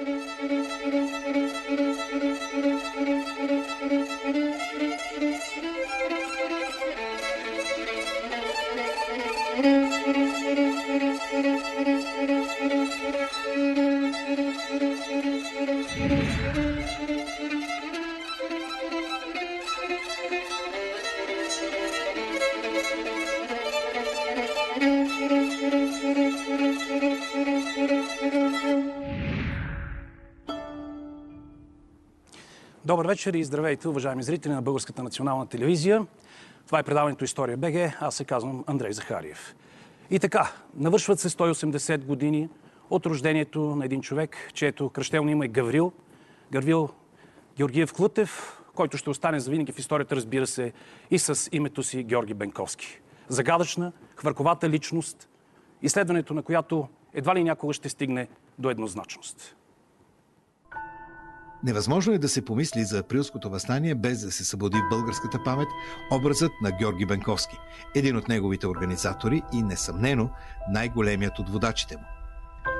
Добър вечер и здравейте, уважаеми зрители на Българската национална телевизия. Това е предаването История БГ. Аз се казвам Андрей Захариев. И така, навършват се 180 години от рождението на един човек, чието кръщелно име е Гаврил. Гаврил Георгиев Клътев, който ще остане завинаги в историята, разбира се, и с името си Георги Бенковски. Загадъчна, хвърковата личност, изследването на която едва ли някога ще стигне до еднозначност. Невъзможно е да се помисли за априлското възстание без да се събуди в българската памет образът на Георги Бенковски, един от неговите организатори и несъмнено най-големият от водачите му.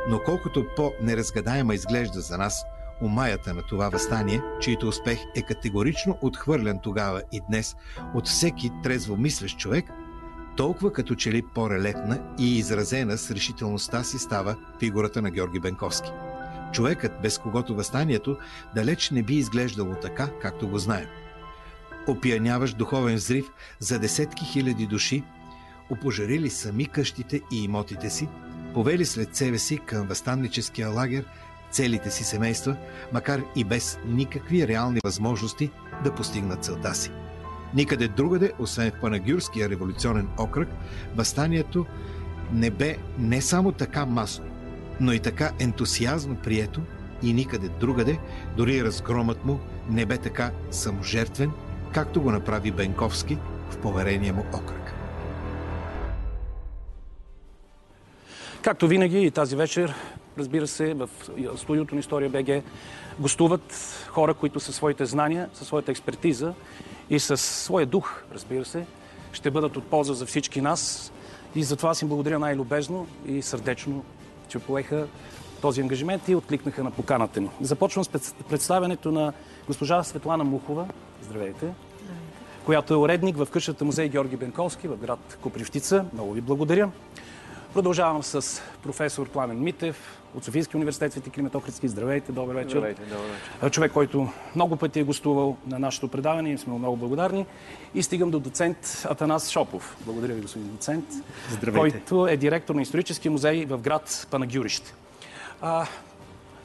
Но колкото по-неразгадаема изглежда за нас умаята на това възстание, чието успех е категорично отхвърлен тогава и днес от всеки трезво мислещ човек, толкова като че ли по-релефна и изразена с решителността си става фигурата на Георги Бенковски – Човекът, без когото възстанието далеч не би изглеждало така, както го знаем. Опияняваш духовен взрив за десетки хиляди души, опожарили сами къщите и имотите си, повели след себе си към възстанническия лагер целите си семейства, макар и без никакви реални възможности да постигнат целта си. Никъде другаде, освен в Панагюрския революционен окръг, възстанието не бе не само така масно, но и така ентусиазно прието и никъде другаде, дори разгромът му не бе така саможертвен, както го направи Бенковски в поверения му окръг. Както винаги и тази вечер, разбира се, в студиото на История БГ гостуват хора, които със своите знания, със своята експертиза и със своя дух, разбира се, ще бъдат от полза за всички нас. И затова им благодаря най-любезно и сърдечно че поеха този ангажимент и откликнаха на поканата ни. Започвам с представянето на госпожа Светлана Мухова. Здравейте! която е уредник в къщата музей Георги Бенковски в град Копривщица. Много ви благодаря. Продължавам с професор Пламен Митев от Софийския университет Свети Климет Охридски. Здравейте, добър вечер. Здравейте, добър вечер. Човек, който много пъти е гостувал на нашето предаване и сме много благодарни. И стигам до доцент Атанас Шопов. Благодаря ви, господин доцент. Здравейте. Който е директор на историческия музей в град Панагюрище.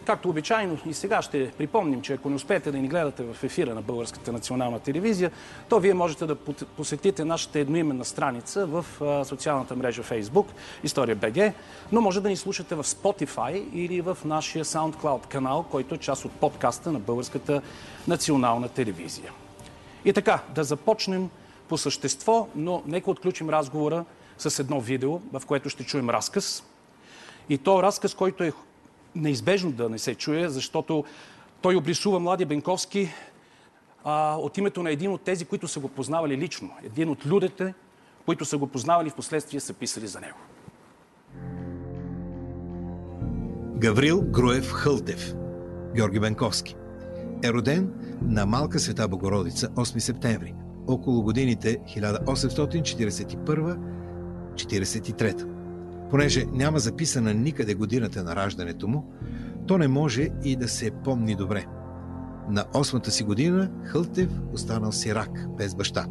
Както обичайно и сега ще припомним, че ако не успеете да ни гледате в ефира на Българската национална телевизия, то вие можете да посетите нашата едноименна страница в социалната мрежа Facebook, История БГ, но може да ни слушате в Spotify или в нашия SoundCloud канал, който е част от подкаста на Българската национална телевизия. И така, да започнем по същество, но нека отключим разговора с едно видео, в което ще чуем разказ. И то разказ, който е неизбежно да не се чуе, защото той обрисува младия Бенковски а, от името на един от тези, които са го познавали лично. Един от людите, които са го познавали в последствие са писали за него. Гаврил Груев Хълтев, Георги Бенковски, е роден на Малка Света Богородица 8 септември, около годините 1841-43. Понеже няма записана никъде годината на раждането му, то не може и да се помни добре. На осмата си година Хълтев останал сирак, без баща.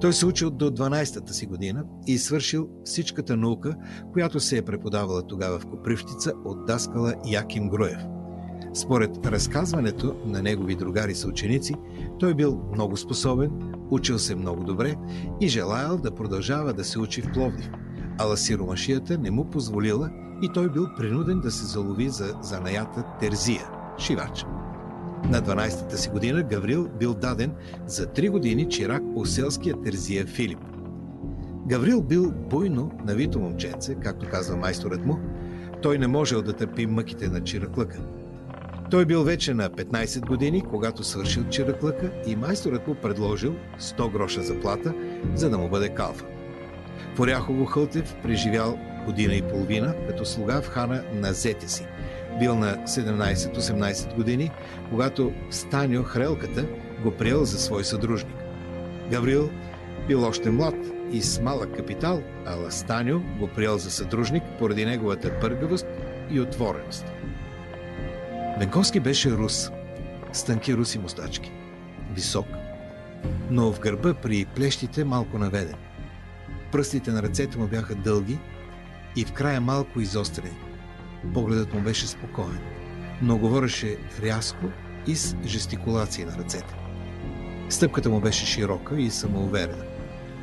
Той се учил до 12-та си година и свършил всичката наука, която се е преподавала тогава в Копривщица от даскала Яким Груев. Според разказването на негови другари съученици, той бил много способен, учил се много добре и желаял да продължава да се учи в Пловдив – ала сиромашията не му позволила и той бил принуден да се залови за занаята Терзия, шивач. На 12-та си година Гаврил бил даден за 3 години чирак у селския Терзия Филип. Гаврил бил буйно навито момченце, както казва майсторът му, той не можел да търпи мъките на чираклъка. Той бил вече на 15 години, когато свършил чираклъка и майсторът му предложил 100 гроша заплата, за да му бъде калфа. В Оряхово Хълтев преживял година и половина като слуга в хана на зете си, Бил на 17-18 години, когато Станио Хрелката го приел за свой съдружник. Гаврил бил още млад и с малък капитал, а Ластанио го приел за съдружник поради неговата пъргавост и отвореност. Бенковски беше рус, с тънки руси мустачки, висок, но в гърба при плещите малко наведен. Пръстите на ръцете му бяха дълги и в края малко изострени. Погледът му беше спокоен, но говореше рязко и с жестикулации на ръцете. Стъпката му беше широка и самоуверена.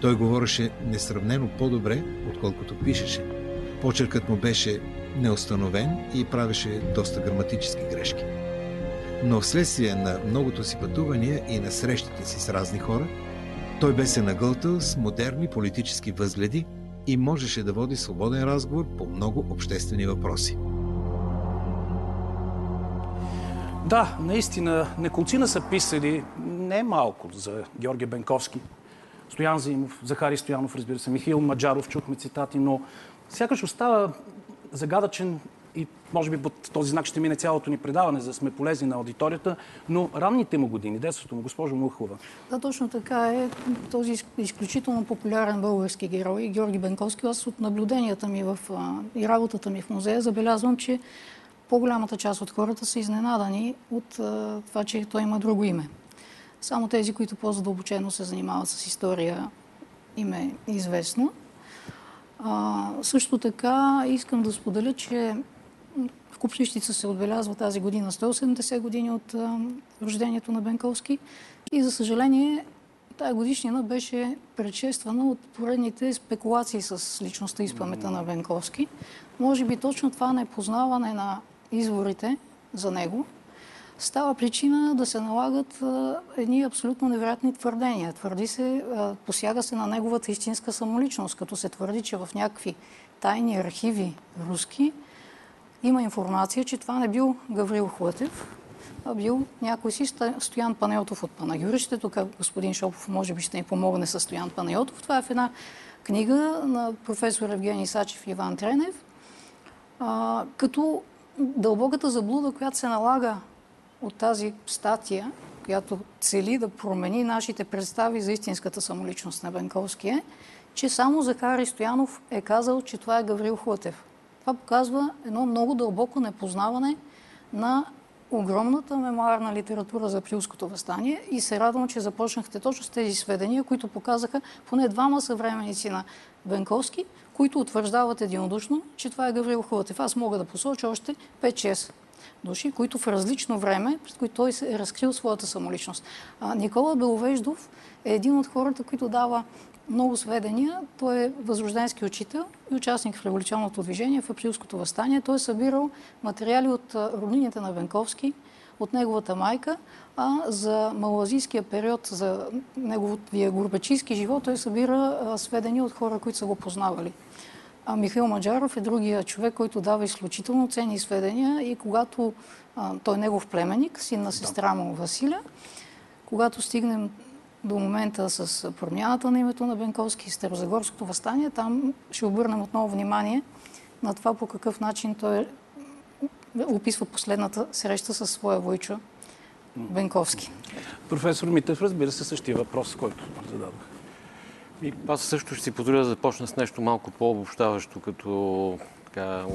Той говореше несравнено по-добре, отколкото пишеше. Почеркът му беше неустановен и правеше доста граматически грешки. Но вследствие на многото си пътувания и на срещите си с разни хора, той бе се нагълтал с модерни политически възгледи и можеше да води свободен разговор по много обществени въпроси. Да, наистина, неколцина са писали не малко за Георги Бенковски. Стоян Зимов, Захари Стоянов, разбира се, Михаил Маджаров, чухме цитати, но сякаш остава загадъчен и може би под този знак ще мине цялото ни предаване, за да сме полезни на аудиторията, но ранните му години, детството му, госпожо Мухова. Да, точно така е. Този изключително популярен български герой, Георги Бенковски, аз от наблюденията ми в, и работата ми в музея забелязвам, че по-голямата част от хората са изненадани от това, че той има друго име. Само тези, които по-задълбочено се занимават с история, им е известно. А, също така искам да споделя, че в Купчищица се отбелязва тази година 180 години от рождението на Бенковски. И за съжаление, тая годишнина беше предшествана от поредните спекулации с личността и с памета на Бенковски. Може би точно това непознаване на изворите за него става причина да се налагат едни абсолютно невероятни твърдения. Твърди се, посяга се на неговата истинска самоличност, като се твърди, че в някакви тайни архиви руски има информация, че това не бил Гаврил Хлътев, а бил някой си Стоян Панайотов от Панагюрище. Тук господин Шопов може би ще ни помогне с Стоян Панайотов. Това е в една книга на професор Евгений Сачев и Иван Тренев. А, като дълбоката заблуда, която се налага от тази статия, която цели да промени нашите представи за истинската самоличност на Бенковски е, че само Захари Стоянов е казал, че това е Гаврил Хлътев. Това показва едно много дълбоко непознаване на огромната мемуарна литература за априлското възстание и се радвам, че започнахте точно с тези сведения, които показаха поне двама съвременици на Бенковски, които утвърждават единодушно, че това е Гаврил Хлътев. Аз мога да посоча още 5-6 души, които в различно време, пред които той е разкрил своята самоличност. А, Никола Беловеждов е един от хората, които дава много сведения. Той е възрожденски учител и участник в революционното движение, в априлското възстание. Той е събирал материали от роднините на Бенковски, от неговата майка, а за малазийския период, за неговия горбачийски живот, той събира сведения от хора, които са го познавали. А Михаил Маджаров е другия човек, който дава изключително ценни сведения и когато а, той е негов племенник, син на сестра му Василя, когато стигнем до момента с промяната на името на Бенковски и Старозагорското възстание, там ще обърнем отново внимание на това по какъв начин той описва последната среща със своя войчо Бенковски. Професор Митев, разбира се, същия въпрос, който зададох. И аз също ще си позволя да започна с нещо малко по-обобщаващо, като така,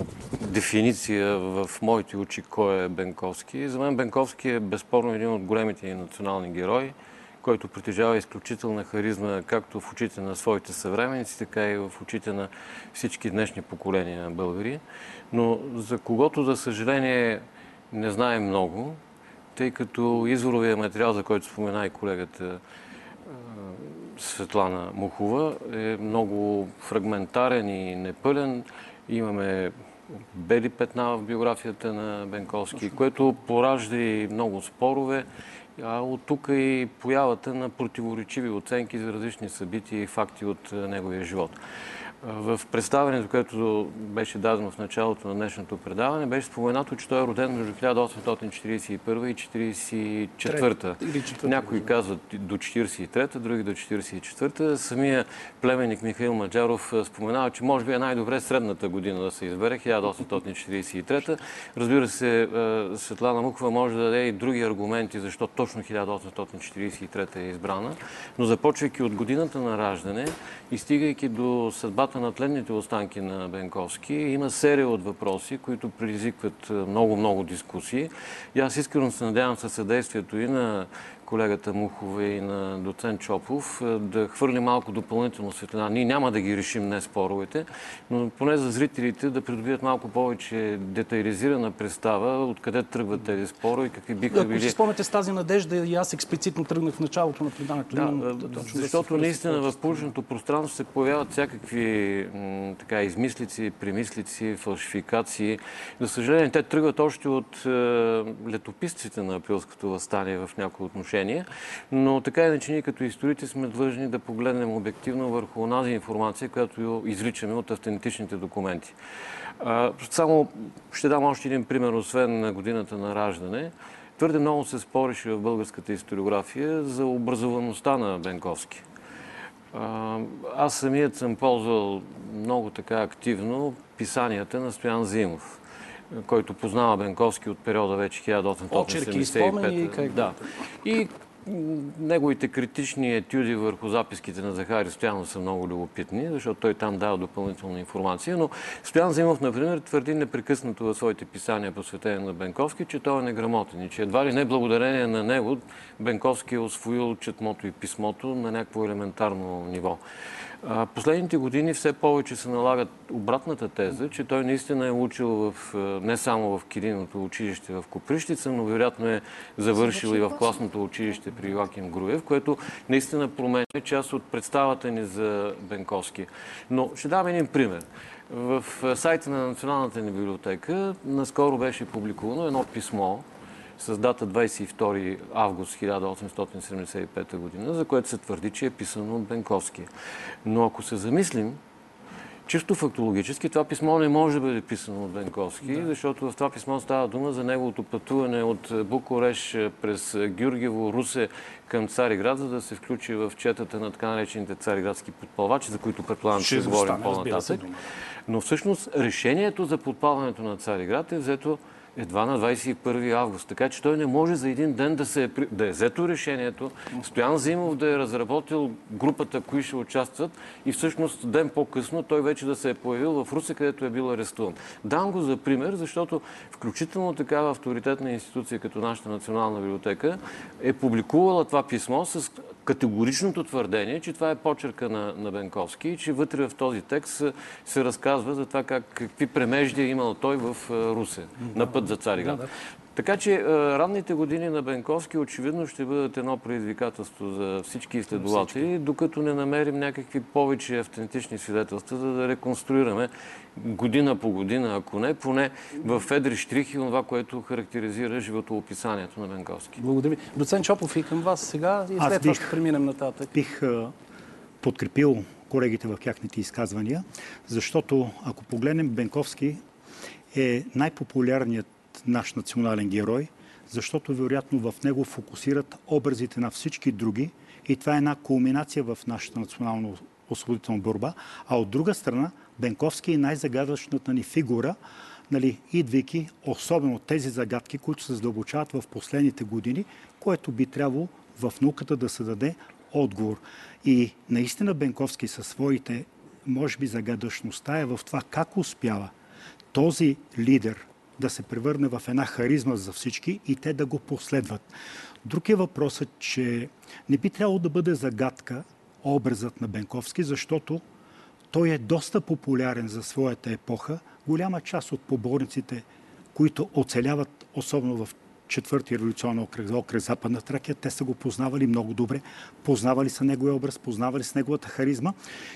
дефиниция в моите очи кой е Бенковски. За мен Бенковски е безспорно един от големите ни национални герои, който притежава изключителна харизма както в очите на своите съвременници, така и в очите на всички днешни поколения на българи. Но за когото, за съжаление, не знаем много, тъй като изворовия материал, за който спомена и колегата Светлана Мухова е много фрагментарен и непълен. Имаме бели петна в биографията на Бенковски, което поражда и много спорове. А от тук и появата на противоречиви оценки за различни събития и факти от неговия живот. В представянето, което беше дадено в началото на днешното предаване, беше споменато, че той е роден между 1841 и 1944. Някои казват до 43-та, други до 44-та. Самия племенник Михаил Маджаров споменава, че може би е най-добре средната година да се избере, 1843-та. Разбира се, Светлана Мухова може да даде и други аргументи, защо точно 1843-та е избрана. Но започвайки от годината на раждане и стигайки до съдбата на тленните останки на Бенковски има серия от въпроси, които предизвикват много-много дискусии. И аз искрено се надявам със съдействието и на колегата Мухова и на доцент Чопов, е, да хвърли малко допълнително светлина. Ние няма да ги решим днес споровете, но поне за зрителите да придобият малко повече детайлизирана представа откъде тръгват тези спорове и какви биха били. Ако си спомняте с тази надежда и аз експлицитно тръгнах в началото на предаването. Да, да, защото да наистина в публичното пространство се появяват всякакви така, измислици, примислици, фалшификации. За съжаление, те тръгват още от е, летописците на априлското възстание в някои отношения отношение, но така иначе ние като историци сме длъжни да погледнем обективно върху онази информация, която изричаме от автентичните документи. Само ще дам още един пример, освен на годината на раждане. Твърде много се спореше в българската историография за образоваността на Бенковски. Аз самият съм ползвал много така активно писанията на Стоян Зимов който познава Бенковски от периода вече 1875. Да. И неговите критични етюди върху записките на Захари Стоянов са много любопитни, защото той там дава допълнителна информация. Но Стоян Зимов, например, твърди непрекъснато в своите писания, посветени на Бенковски, че той е неграмотен и че едва ли не благодарение на него Бенковски е освоил четмото и писмото на някакво елементарно ниво. Последните години все повече се налагат обратната теза, че той наистина е учил в, не само в Кириното училище в Коприщица, но вероятно е завършил и в класното училище при Йоаким Груев, което наистина променя част от представата ни за Бенковски. Но ще дам един пример. В сайта на Националната ни библиотека наскоро беше публикувано едно писмо, с дата 22 август 1875 година, за което се твърди, че е писано от Бенковски. Но ако се замислим, чисто фактологически това писмо не може да бъде писано от Бенковски, да. защото в това писмо става дума за неговото пътуване от Букуреш през Гюргево, Русе към Цариград, за да се включи в четата на така наречените цариградски подпалвачи, за които предполагам, че говорим по-нататък. Но всъщност решението за подпалването на Цариград е взето едва на 21 август. Така че той не може за един ден да, се, да е взето решението, Стоян Зимов да е разработил групата, кои ще участват и всъщност ден по-късно той вече да се е появил в Русе, където е бил арестуван. Дам го за пример, защото включително такава авторитетна институция като нашата Национална библиотека е публикувала това писмо с категоричното твърдение, че това е почерка на, на Бенковски и че вътре в този текст се разказва за това как, какви премежди е имал той в Русе, на път за Цариград. Да, да. Така че ранните години на Бенковски очевидно ще бъдат едно предизвикателство за всички изследователи, докато не намерим някакви повече автентични свидетелства, за да реконструираме година по година, ако не, поне в Федри Штрихи, това, което характеризира животоописанието на Бенковски. Благодаря ви. Доцент Чопов и към вас сега и след това ще преминем нататък. Бих подкрепил колегите в тяхните изказвания, защото ако погледнем Бенковски е най-популярният наш национален герой, защото вероятно в него фокусират образите на всички други и това е една кулминация в нашата национална освободителна борба. А от друга страна, Бенковски е най-загадъчната ни фигура, нали, идвайки особено тези загадки, които се задълбочават в последните години, което би трябвало в науката да се даде отговор. И наистина Бенковски със своите, може би, загадъчността е в това как успява този лидер да се превърне в една харизма за всички и те да го последват. Друг е въпросът, че не би трябвало да бъде загадка образът на Бенковски, защото той е доста популярен за своята епоха. Голяма част от поборниците, които оцеляват, особено в четвърти революционен окръг, окръг Западна Тракия, те са го познавали много добре, познавали са неговия образ, познавали с неговата харизма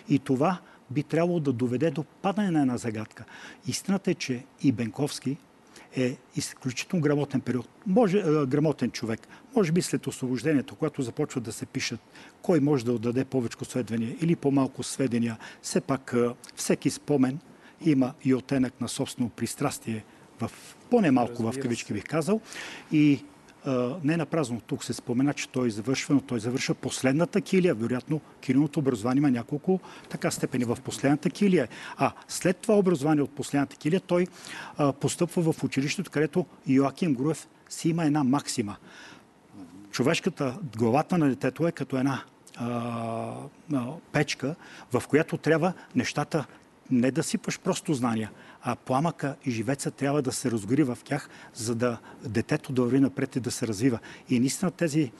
и това би трябвало да доведе до падане на една загадка. Истината е, че и Бенковски е изключително грамотен период. Може, е, грамотен човек. Може би след освобождението, когато започват да се пишат кой може да отдаде повече сведения или по-малко сведения, все пак е, всеки спомен има и оттенък на собствено пристрастие в поне малко в кавички бих казал. И не на празно тук се спомена, че той завършва, но той завършва последната килия. Вероятно, килийното образование има няколко така степени в последната килия. А след това образование от последната килия, той а, постъпва в училището, където Йоаким Груев си има една максима. Човешката, главата на детето е като една а, а, печка, в която трябва нещата не да сипаш просто знания, а пламъка и живеца трябва да се разгори в тях, за да детето да върви напред и да се развива. И наистина тези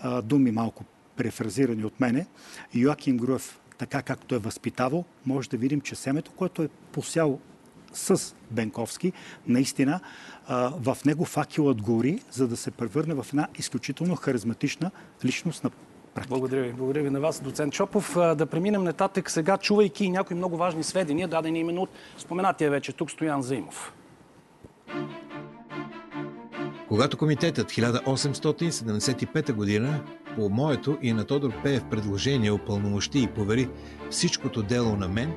а, думи малко префразирани от мене, Йоаким Груев, така както е възпитавал, може да видим, че семето, което е посял с Бенковски, наистина в него факелът гори, за да се превърне в една изключително харизматична личност на практика. Благодаря ви. Благодаря ви на вас, доцент Чопов. Да преминем нататък сега, чувайки някои много важни сведения, дадени именно от споменатия вече тук Стоян Заимов. Когато комитетът 1875 година по моето и на Тодор Пеев предложение опълномощи и повери всичкото дело на мен,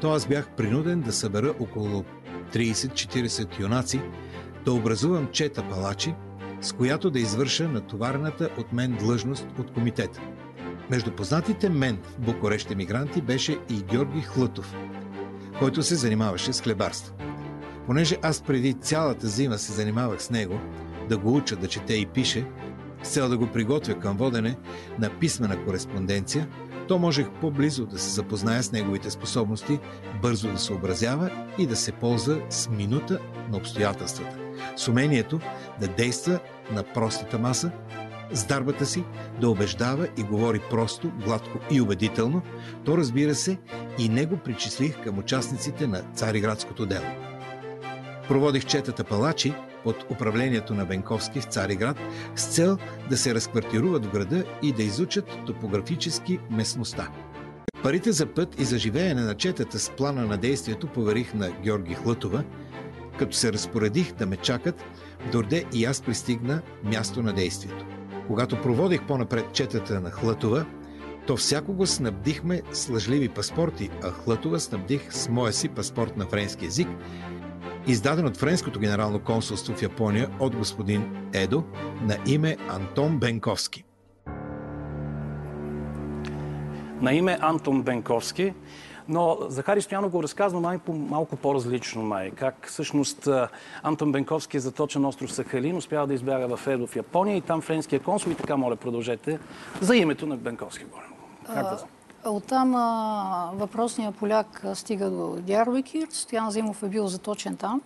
то аз бях принуден да събера около 30-40 юнаци, да образувам чета палачи, с която да извърша натоварената от мен длъжност от комитета. Между познатите мен в Букурещ емигранти беше и Георги Хлътов, който се занимаваше с хлебарство. Понеже аз преди цялата зима се занимавах с него, да го уча да чете и пише, с цел да го приготвя към водене на писмена кореспонденция, то можех по-близо да се запозная с неговите способности, бързо да съобразява и да се ползва с минута на обстоятелствата. С умението да действа на простата маса, с дарбата си да убеждава и говори просто, гладко и убедително, то разбира се и него причислих към участниците на Цариградското дело. Проводих четата палачи под управлението на Бенковски в Цариград с цел да се разквартируват в града и да изучат топографически местността. Парите за път и за живеене на четата с плана на действието поверих на Георги Хлътова, като се разпоредих да ме чакат, дорде и аз пристигна място на действието. Когато проводих по-напред четата на Хлътова, то всяко го снабдихме с лъжливи паспорти, а Хлътова снабдих с моя си паспорт на френски язик, издаден от Френското генерално консулство в Япония от господин Едо на име Антон Бенковски. На име Антон Бенковски, но Захари Стоянов го разказва малко, малко по-различно май. Как всъщност Антон Бенковски е заточен остров Сахалин, успява да избяга в Едо в Япония и там френския консул и така, моля, продължете за името на Бенковски. Как да Оттам въпросният поляк стига до Дярбекир. Стоян Зимов е бил заточен там.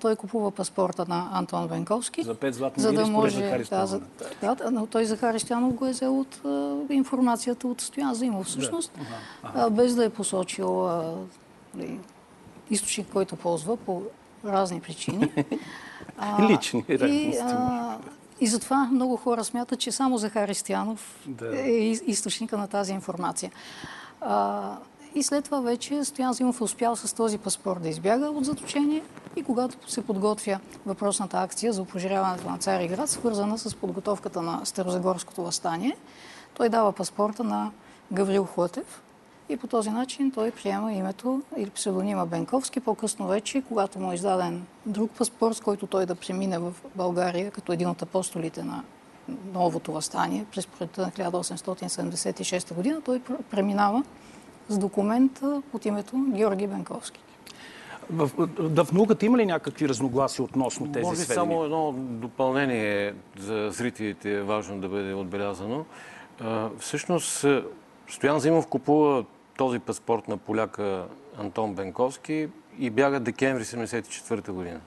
Той купува паспорта на Антон Венковски. За 5 златни за да може, да, за, да, но той Захари Стоянов го е взел от а, информацията от Стоян Зимов, всъщност, да. ага, ага. Без да е посочил а, ли, източник, който ползва по разни причини. А, Лични, и, а, и затова много хора смятат, че само Захари Стоянов да. е източника на тази информация. А, и след това вече Стоян Зимов е успял с този паспорт да избяга от заточение и когато се подготвя въпросната акция за опожаряването на Цариград, свързана с подготовката на Старозагорското възстание, той дава паспорта на Гаврил Хлътев и по този начин той приема името или псевдонима Бенковски. По-късно вече, когато му е издаден друг паспорт, с който той да премине в България като един от апостолите на новото възстание през пролетта на 1876 година, той преминава с документ под името Георги Бенковски. В, да, в науката има ли някакви разногласия относно тези Може сведения? само едно допълнение за зрителите е важно да бъде отбелязано. всъщност, Стоян Зимов купува този паспорт на поляка Антон Бенковски и бяга декември 1974 година.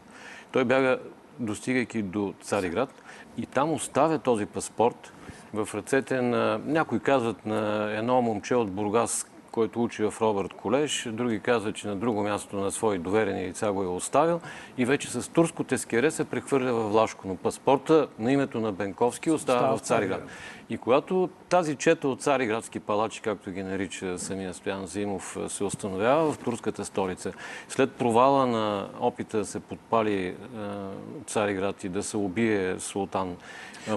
Той бяга, достигайки до Цариград, и там оставя този паспорт в ръцете на, някои казват, на едно момче от Бургас, който учи в Робърт Колеж, други казват, че на друго място на свои доверени лица го е оставил и вече с турско тескере се прехвърля в Влашко. Но паспорта на името на Бенковски остава в Цариград. И когато тази чета от цариградски палачи, както ги нарича самия Стоян Зимов, се установява в турската столица, след провала на опита да се подпали е, Цариград и да се убие султан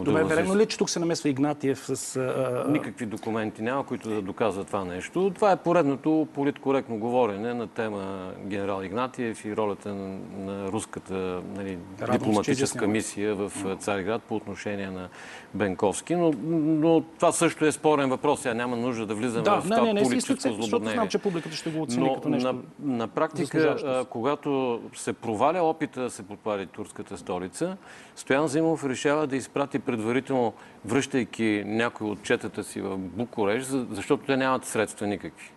Добре, верено ли, че тук се намесва Игнатиев с... А... Никакви документи няма, които да доказват това нещо. Това е поредното политкоректно говорене на тема генерал Игнатиев и ролята на, на руската нали, дипломатическа мисия в Цариград по отношение на Бенковски. Но, но това също е спорен въпрос. Сега няма нужда да влизаме да, в това не, не, политическо злободневие. Защото знам, че публиката ще го оцени но, като нещо на, на практика, когато се проваля опита да се подпали турската столица, Стоян Зимов решава да изпрати предварително, връщайки някои от четата си в Букурещ, защото те нямат средства никакви.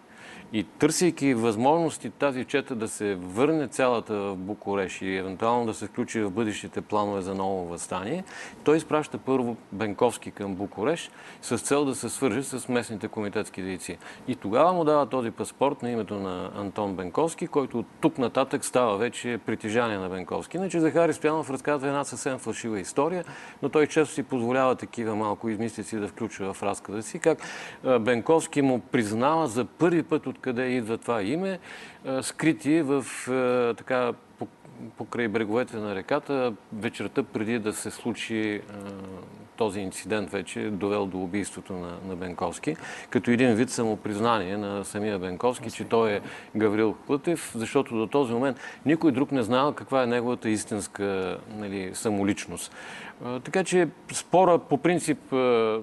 И търсейки възможности тази чета да се върне цялата в Букуреш и евентуално да се включи в бъдещите планове за ново възстание, той изпраща първо Бенковски към Букуреш с цел да се свържи с местните комитетски дейци. И тогава му дава този паспорт на името на Антон Бенковски, който от тук нататък става вече притежание на Бенковски. Иначе Захари Стоянов разказва една съвсем фалшива история, но той често си позволява такива малко измислици да включва в разказа си, как Бенковски му признава за първи път от откъде идва това име, скрити в така покрай бреговете на реката вечерта преди да се случи този инцидент вече довел до убийството на, на Бенковски, като един вид самопризнание на самия Бенковски, че той е Гаврил Клътев, защото до този момент никой друг не знал каква е неговата истинска нали, самоличност. Така че спора по принцип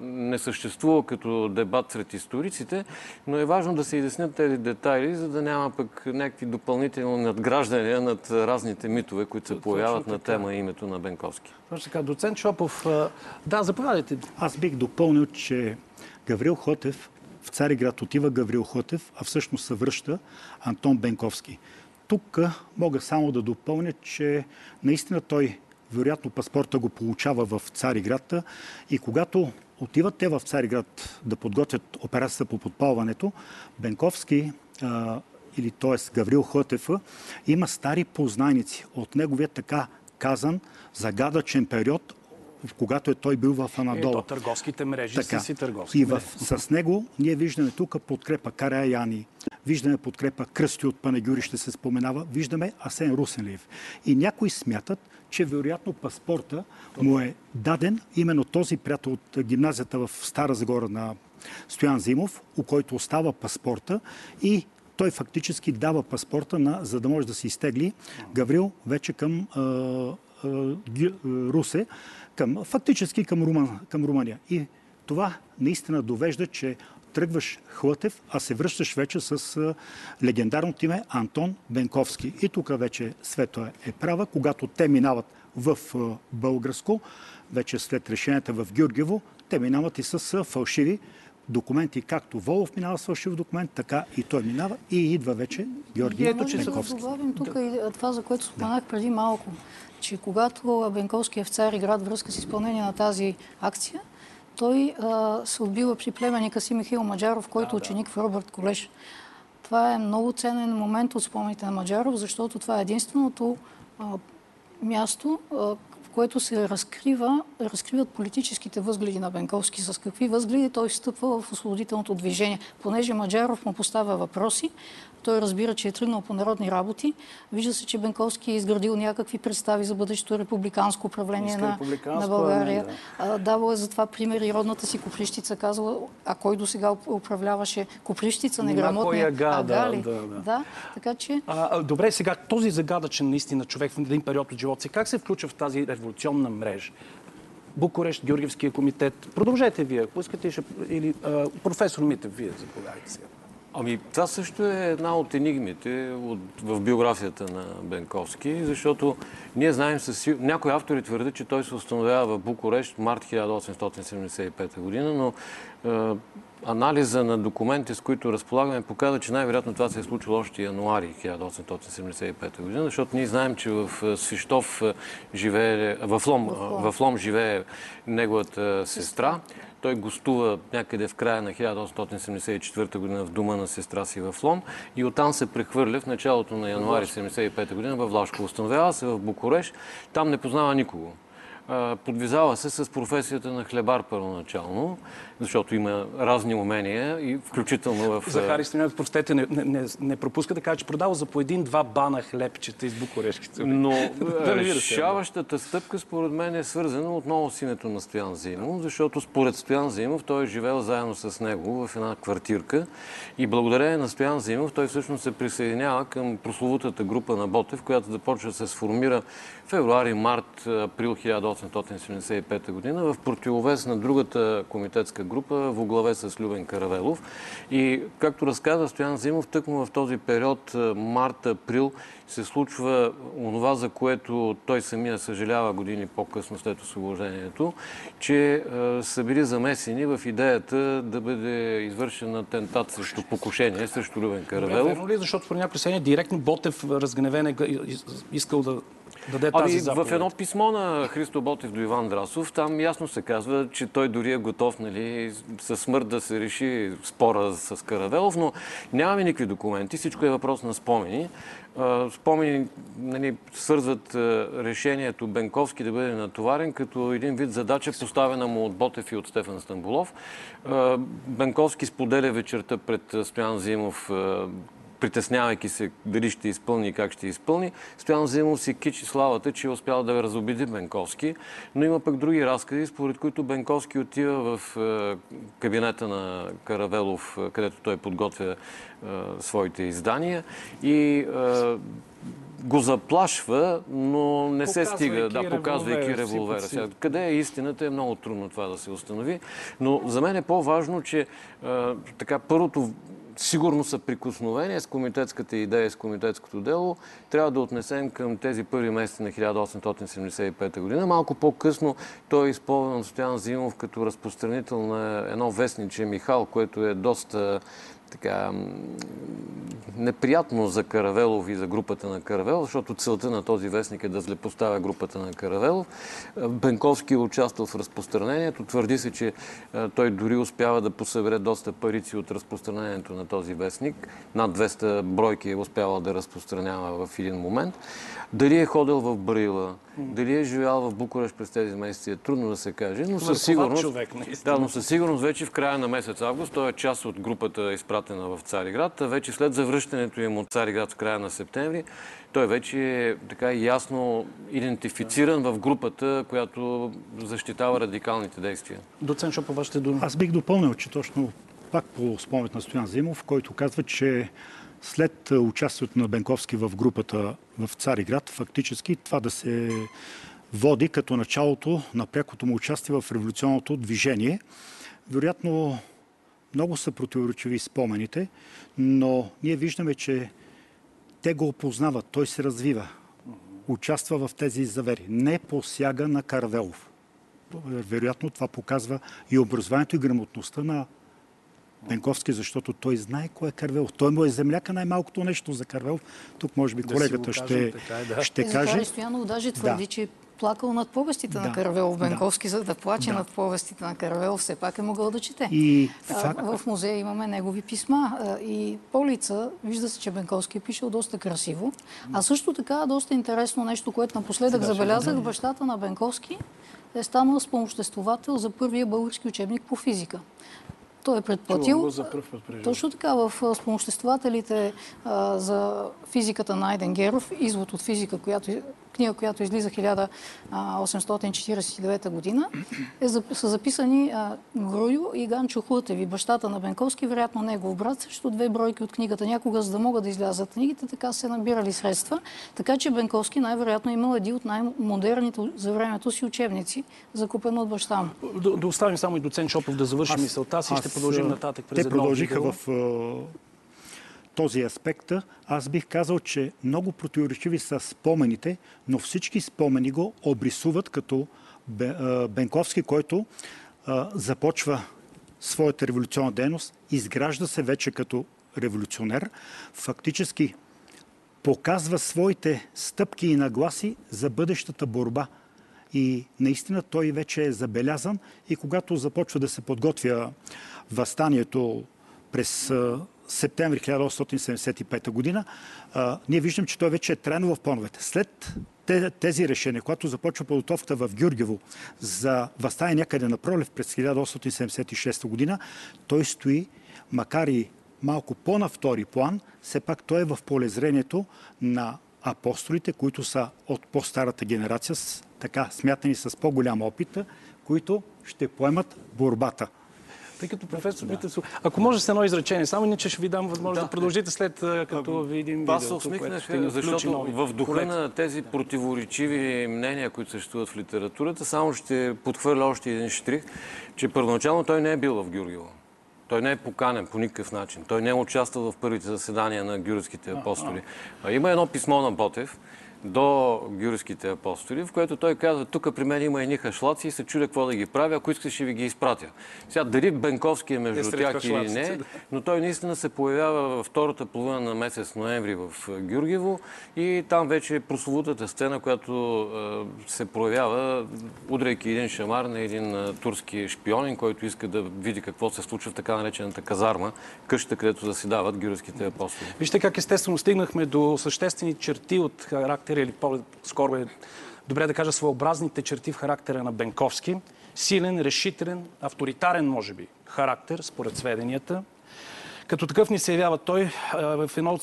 не съществува като дебат сред историците, но е важно да се изяснят тези детайли, за да няма пък някакви допълнителни надграждания над разните митове, които се появяват на тема името на Бенковски. Точно така, доцент Шопов, да, заповядайте. Аз бих допълнил, че Гаврил Хотев в Цариград отива Гаврил Хотев, а всъщност се връща Антон Бенковски. Тук мога само да допълня, че наистина той вероятно паспорта го получава в Цариград и когато отиват те в Цариград да подготвят операцията по подпалването, Бенковски а, или т.е. Гаврил Хотев има стари познайници от неговия така казан загадъчен период когато е той бил в Анадола. Ето, търговските мрежи така. си търговски И в, с него ние виждаме тук подкрепа Караяни, виждаме подкрепа Кръсти от Панагюри, ще се споменава, виждаме Асен Русенлиев. И някои смятат, че вероятно паспорта му е даден именно този приятел от гимназията в Стара Загора на Стоян Зимов, у който остава паспорта и той фактически дава паспорта, на, за да може да се изтегли Гаврил вече към а, а, Русе, към, фактически към, Руман, към Румъния. И това наистина довежда, че тръгваш Хлътев, а се връщаш вече с легендарното име Антон Бенковски. И тук вече Свето е права, когато те минават в българско, вече след решенията в Георгиево, те минават и с фалшиви документи, както Волов минава с фалшив документ, така и той минава и идва вече Георги Ето, че Бенковски. Да добавим тук и това, за което споменах да. преди малко, че когато Бенковски е в град връзка с изпълнение на тази акция, той а, се отбива при племенника си Михаил Маджаров, който да, ученик в Робърт Колеж. Това е много ценен момент от спомените на Маджаров, защото това е единственото а, място, а, което се разкрива, разкриват политическите възгледи на Бенковски. С какви възгледи той встъпва в освободителното движение. Понеже Маджаров му поставя въпроси, той разбира, че е тръгнал по народни работи. Вижда се, че Бенковски е изградил някакви представи за бъдещето републиканско управление на, на България. Да. Давал е за това пример и родната си Коприщица казала, а кой до сега управляваше Коприщица, неграмотния ага, да, да, да. да, така че... А, добре, сега този загадъчен наистина човек в един период от живота си, как се включва в тази революционна мрежа? Букурещ, Георгиевския комитет. Продължете вие, ако искате, ще... или а, професор Митев, вие заповядайте сега. Ами, това също е една от енигмите от, в биографията на Бенковски, защото ние знаем със Някои автори твърдят, че той се установява в Букурещ март 1875 година, но е, анализа на документите, с които разполагаме, показва, че най-вероятно това се е случило още януари 1875 година, защото ние знаем, че в Свищов живее, в Лом, в Лом живее неговата сестра. Той гостува някъде в края на 1874 година в дома на сестра си в Лом и оттам се прехвърля в началото на януари 1975 година в Влашко. Установява се в Букуреш. Там не познава никого. Подвизава се с професията на хлебар първоначално, защото има разни умения и включително в... Захари Стоянов, простете, не, не, не, пропуска да каже, че продава за по един-два бана хлебчета из букурешките. Но ви решаващата стъпка, според мен, е свързана отново с името на Стоян Зимов, защото според Стоян Зимов той е живел заедно с него в една квартирка и благодарение на Стоян Зимов той всъщност се присъединява към прословутата група на Ботев, която започва да се сформира февруари, март, април 1875 година в противовес на другата комитетска група в главе с Любен Каравелов. И както разказа Стоян Зимов, тъкмо в този период, март-април, се случва онова, за което той самия съжалява години по-късно след освобождението, че са били замесени в идеята да бъде извършен атентат срещу покушение, срещу Любен Каравелов. Верно ли, е? защото някакви съседния директно Ботев разгневен е искал да даде тази Ами, заповед? в едно писмо на Христо Ботев до Иван Драсов, там ясно се казва, че той дори е готов нали, със смърт да се реши спора с Каравелов, но нямаме никакви документи, всичко е въпрос на спомени. Спомени нали, свързват решението Бенковски да бъде натоварен като един вид задача, поставена му от Ботев и от Стефан Стамбулов. Бенковски споделя вечерта пред Стоян Зимов притеснявайки се дали ще изпълни и как ще изпълни. Стоян Зимов си кичи славата, че е успял да разобеди Бенковски, но има пък други разкази, според които Бенковски отива в е, кабинета на Каравелов, е, където той подготвя е, своите издания и го заплашва, но не се стига, да, показвайки револвера Сега, къде е истината е много трудно това да се установи, но за мен е по-важно, че а, така първото сигурно съприкосновение с комитетската идея, с комитетското дело, трябва да отнесем към тези първи месеци на 1875 година. Малко по-късно той е използван Стоян Зимов като разпространител на едно вестниче Михал, което е доста така неприятно за Каравелов и за групата на Каравелов, защото целта на този вестник е да злепоставя групата на Каравелов. Е, Бенковски е участвал в разпространението. Твърди се, че е, той дори успява да посъбере доста парици от разпространението на този вестник. Над 200 бройки е успявал да разпространява в един момент. Дали е ходил в Брила, дали е живял в Букурещ през тези месеци, е трудно да се каже, но със сигурност... човек, наистина. Да, но със сигурност вече в края на месец август той е част от групата изпратена в Цариград, а вече след завръщането им от Цариград в края на септември, той вече е така ясно идентифициран в групата, която защитава радикалните действия. Доцент Шопов, вашите думи. Аз бих допълнил, че точно пак по спомет на Стоян Зимов, който казва, че след а, участието на Бенковски в групата в Цариград, фактически това да се води като началото на прякото му участие в революционното движение. Вероятно, много са противоречиви спомените, но ние виждаме, че те го опознават, той се развива, участва в тези завери, не посяга на Каравелов. Вероятно това показва и образованието и грамотността на Бенковски, защото той знае кой е Карвелов. Той му е земляка най-малкото нещо за Карвелов. Тук може би Да колегата кажем, ще, така е, да. ще И Захари каже. Стоянов даже твърди, Да. че е плакал над повестите Да. на Каравелов Да. Бенковски, за да плаче Да. над повестите на Каравелов, все пак е могъл да чете. И А, факт, В музея имаме негови писма а, и по лица вижда се, че Бенковски е пишел доста красиво. А също така доста интересно нещо, което напоследък забелязах, бащата на Бенковски е станал спомоществовател за първия български учебник по физика. Той е предплатил. преживявам. Точно така, в спомоществователите за физиката на Айден Геров, извод от физика, която, книга, която излиза 1849 година, е, са записани а, Грую и Ганчо Хлътеви, бащата на Бенковски, вероятно негов брат, срещу две бройки от книгата. Някога, за да могат да излязат книгите, така се набирали средства. Така че Бенковски най-вероятно е имал един от най-модерните за времето си учебници, закупен от баща му. Да, да оставим само и доцент Шопов да завърши мисълта си и ще продължим нататък през Те продължиха в този аспект. Аз бих казал, че много противоречиви са спомените, но всички спомени го обрисуват като Бенковски, който започва своята революционна дейност, изгражда се вече като революционер, фактически показва своите стъпки и нагласи за бъдещата борба. И наистина той вече е забелязан и когато започва да се подготвя възстанието през септември 1875 година, а, ние виждам, че той вече е трайно в плановете. След тези решения, когато започва подготовката в Гюргево за възстание някъде на пролев през 1876 година, той стои, макар и малко по-на втори план, все пак той е в полезрението на апостолите, които са от по-старата генерация, така смятани с по-голям опит, които ще поемат борбата. Тъй като професор да. ако може с едно изречение, само иначе ще ви дам възможност да, да продължите след като а, видим Аз се усмихнах, защото в духа колет. на тези противоречиви мнения, които съществуват в литературата, само ще подхвърля още един штрих, че първоначално той не е бил в Гюргево. Той не е поканен по никакъв начин. Той не е участвал в първите заседания на гюрските апостоли. А, а. Има едно писмо на Ботев, до гюрските апостоли, в което той казва, тук при мен има едни хашлаци и се чудя какво да ги правя, ако искаш ще ви ги изпратя. Сега, дали Бенковски е между е тях или не, но той наистина се появява във втората половина на месец ноември в Гюргево и там вече е прословутата сцена, която е, се проявява, удряйки един шамар на един е, турски шпионин, който иска да види какво се случва в така наречената казарма, къщата, където заседават гюрските апостоли. Вижте как естествено стигнахме до съществени черти от характер характера или по-скоро е добре да кажа своеобразните черти в характера на Бенковски. Силен, решителен, авторитарен, може би, характер, според сведенията. Като такъв ни се явява той в едно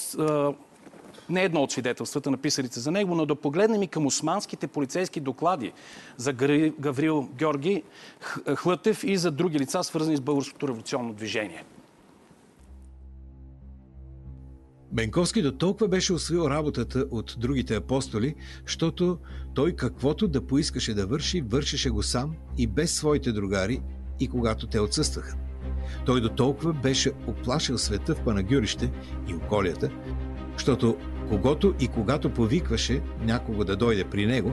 не едно от свидетелствата, написалите за него, но да погледнем и към османските полицейски доклади за Гаврил Георги Хлътев и за други лица, свързани с българското революционно движение. Бенковски до толкова беше освоил работата от другите апостоли, защото той каквото да поискаше да върши, вършеше го сам и без своите другари и когато те отсъстваха. Той до толкова беше оплашил света в Панагюрище и околията, защото когато и когато повикваше някого да дойде при него,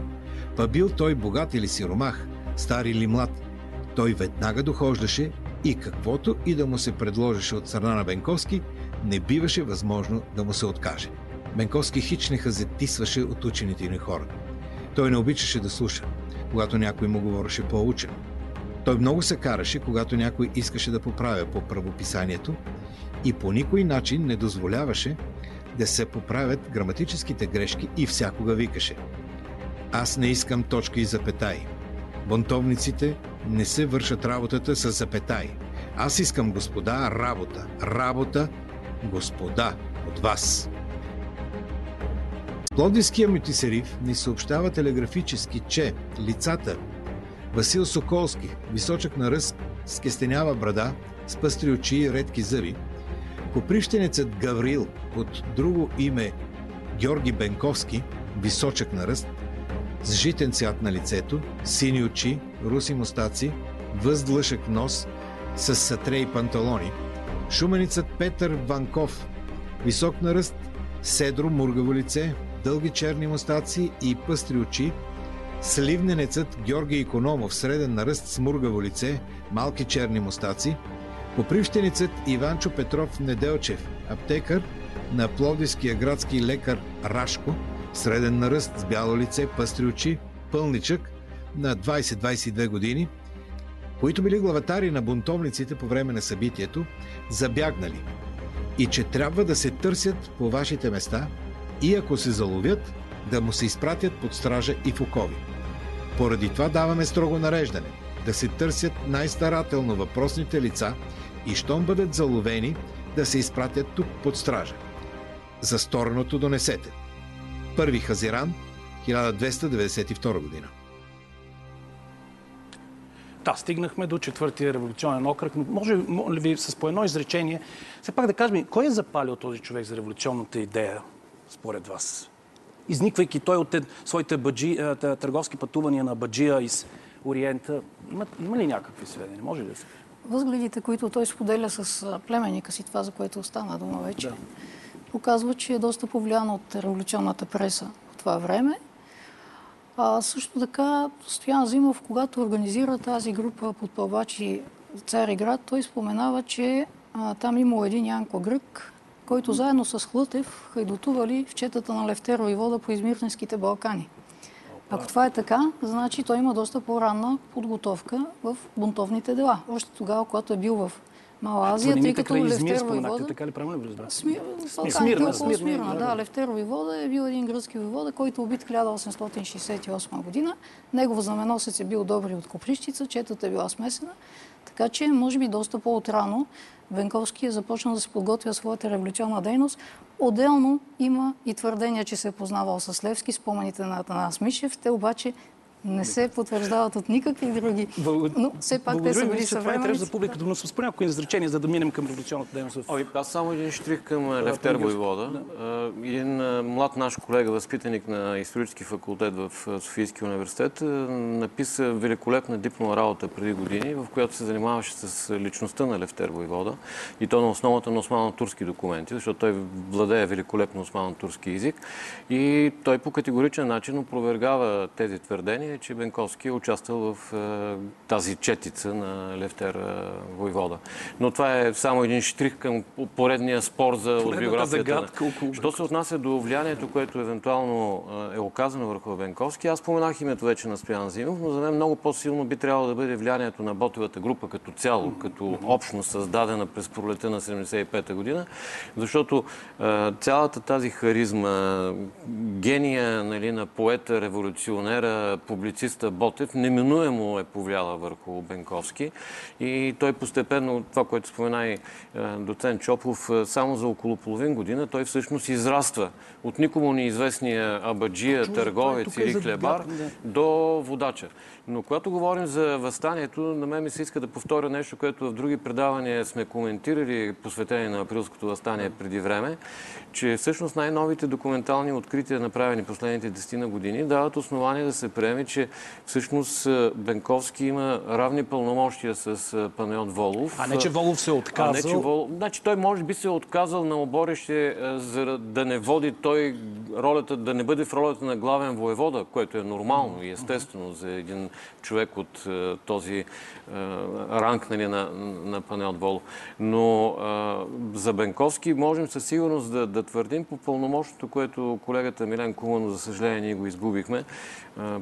па бил той богат или сиромах, стар или млад, той веднага дохождаше и каквото и да му се предложеше от страна на Бенковски – не биваше възможно да му се откаже. Менковски хич не хазетисваше от учените ни хора. Той не обичаше да слуша, когато някой му говореше по-учен. Той много се караше, когато някой искаше да поправя по правописанието и по никой начин не дозволяваше да се поправят граматическите грешки и всякога викаше Аз не искам точки и запетаи. Бунтовниците не се вършат работата с запетаи. Аз искам, господа, работа. Работа господа от вас. Плодивския мютисерив ни съобщава телеграфически, че лицата Васил Соколски, височък на ръст, с кестенява брада, с пъстри очи и редки зъби, Коприщенецът Гаврил под друго име Георги Бенковски, височък на ръст, с житен цвят на лицето, сини очи, руси мустаци, въздлъшък нос, с сатре и панталони – Шуменицът Петър Ванков, висок на ръст, седро мургаво лице, дълги черни мустаци и пъстри очи, сливненецът Георги Икономов, среден на ръст с мургаво лице, малки черни мустаци, попривщеницът Иванчо Петров Неделчев, аптекар на Пловдивския градски лекар Рашко, среден на ръст с бяло лице, пъстри очи, пълничък на 20-22 години – които били главатари на бунтовниците по време на събитието, забягнали и че трябва да се търсят по вашите места и ако се заловят, да му се изпратят под стража и в окови. Поради това даваме строго нареждане да се търсят най-старателно въпросните лица и щом бъдат заловени, да се изпратят тук под стража. За стороното донесете. Първи Хазиран, 1292 година. Да, стигнахме до четвъртия революционен окръг, но може, ли ви с по едно изречение, все пак да кажем, кой е запалил този човек за революционната идея, според вас? Изниквайки той от своите баджи, търговски пътувания на Баджия из Ориента, има, има ли някакви сведения? Може ли да се? Възгледите, които той споделя с племенника си, това, за което остана дума вече, да. показва, че е доста повлиян от революционната преса в това време а, също така, Стоян Зимов, когато организира тази група подпълвачи Цариград, той споменава, че а, там имал един Янко Грък, който заедно с Хлътев хайдутували в четата на Левтеро и вода по измирненските Балкани. Ако това е така, значи той има доста по-ранна подготовка в бунтовните дела. Още тогава, когато е бил в Мала Азия, тъй като край Измир Левтер споменахте, войвода... така ли правилно ви разбрах? Смир... Смирна, Смирна, около Смирна, Смирна, да, да. да. Левтер войвода е бил един гръцки войвода, който е убит 1868 година. Негов знаменосец е бил Добри от Коприщица, четата е била смесена. Така че, може би, доста по-отрано Бенковски е започнал да се подготвя своята революционна дейност. Отделно има и твърдения, че се е познавал с Левски, спомените на Атанас Мишев. Те обаче не се потвърждават от никакви други. Но все пак те са Благодаря били че това е съвременници. за публиката, но с по някои изречения, за да минем към революционната дейност в Ами, аз само един штрих към а, Левтер Войвода. А, Един а, млад наш колега, възпитаник на исторически факултет в Софийския университет, написа великолепна дипломна работа преди години, в която се занимаваше с личността на Левтер Войвода и то на основата на османо-турски документи, защото той владее великолепно османо-турски език и той по категоричен начин опровергава тези твърдения, че Бенковски е участвал в а, тази четица на Левтер а, Войвода. Но това е само един штрих към поредния спор за Поредната биографията. на- Що се отнася до влиянието, което евентуално а, е оказано върху Бенковски, аз споменах името вече на Стоян Зимов, но за мен много по-силно би трябвало да бъде влиянието на Ботевата група като цяло, като общност, създадена през пролета на 75-та година, защото цялата тази харизма, гения нали, на поета, революционера, публициста Ботев неминуемо е повлияла върху Бенковски и той постепенно, това, което спомена и а, доцент Чопов, а, само за около половин година той всъщност израства от никому неизвестния абаджия, е търговец е или хлебар да. до водача. Но когато говорим за възстанието, на мен ми се иска да повторя нещо, което в други предавания сме коментирали, посветени на априлското възстание преди време, че всъщност най-новите документални открития, направени последните 10 на години, дават основание да се приеме, че всъщност а, Бенковски има равни пълномощия с а, Панайот Волов. А не, че Волов се е А не, отказал. че Вол... Значи той може би се е отказал на оборище, за да не води той ролята, да не бъде в ролята на главен воевода, което е нормално и естествено за един човек от този ранг нали, на, на Панеот Волов. Но за Бенковски можем със сигурност да, да твърдим по пълномощното, което колегата Милен Куманов, за съжаление, ние го изгубихме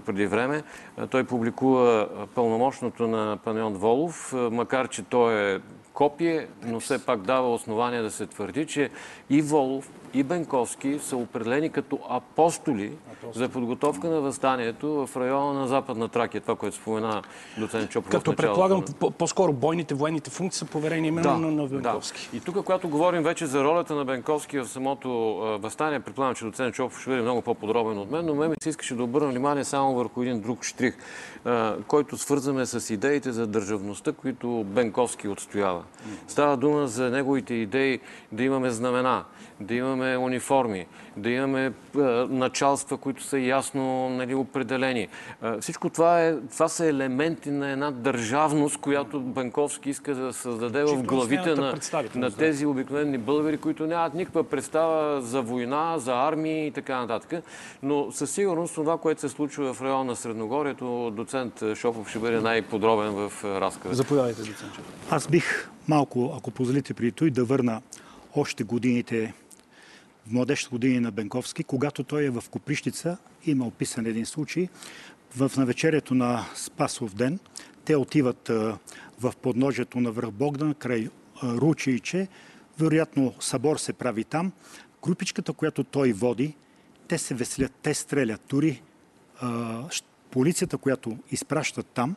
преди време. А, той публикува пълномощното на Панеот Волов, макар че той е копие, но все пак дава основание да се твърди, че и Волов, и Бенковски са определени като апостоли за подготовка на възстанието в района на Западна Тракия. Това, което спомена доцент Чопов Като предполагам, по- по-скоро бойните, военните функции са поверени именно на, на Бенковски. Да. И тук, когато говорим вече за ролята на Бенковски в самото възстание, предполагам, че доцент Чопов ще бъде много по-подробен от мен, но мен ми се искаше да обърна внимание само върху един друг штрих, който свързваме с идеите за държавността, които Бенковски отстоява. Става дума за неговите идеи да имаме знамена, да имаме униформи, да имаме а, началства, които са ясно нали, определени. А, всичко това, е, това са елементи на една държавност, която Бенковски иска да създаде в главите на, на тези обикновени българи, които нямат никаква представа за война, за армии и така нататък. Но със сигурност това, което се случва в района на Средногорието, доцент Шопов ще бъде най-подробен в е, разказа. Заповядайте, доцент Чопов. Аз бих малко, ако позволите преди той, да върна още годините, в младежните години на Бенковски, когато той е в Коприщица, има описан един случай, в навечерието на Спасов ден, те отиват в подножието на връх Богдан, край Ручейче, вероятно събор се прави там. Групичката, която той води, те се веселят, те стрелят. Дори полицията, която изпращат там,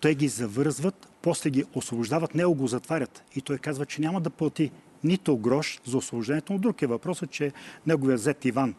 те ги завързват, после ги освобождават, него го затварят. И той казва, че няма да плати нито грош за освобождението. Но друг е въпросът, че неговият зет Иван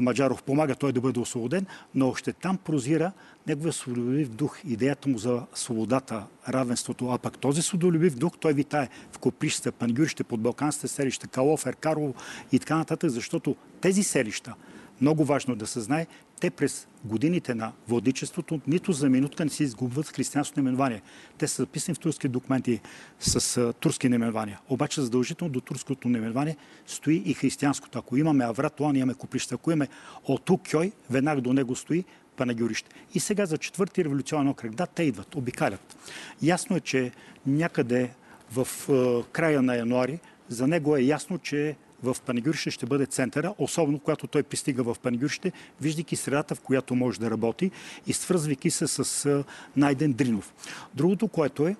Маджаров помага той да бъде освободен, но още там прозира неговия свободолюбив дух, идеята му за свободата, равенството. А пък този свободолюбив дух той витае в Коприща, Пангюрище, под Балканските селища, Калов, Еркарово и така нататък, защото тези селища, много важно да се знае, те през годините на владичеството нито за минутка не си изгубват християнското наименование. Те са записани в турски документи с а, турски наименования. Обаче задължително до турското наименование стои и християнското. Ако имаме Аврат, Лан, имаме Коприща. Ако имаме Оту Кьой, веднага до него стои Панагюрище. И сега за четвърти революционен окръг. Да, те идват, обикалят. Ясно е, че някъде в а, края на януари за него е ясно, че в Панегюрище ще бъде центъра, особено когато той пристига в Панегюрище, виждайки средата, в която може да работи и свързвайки се с Найден Дринов. Другото, което е,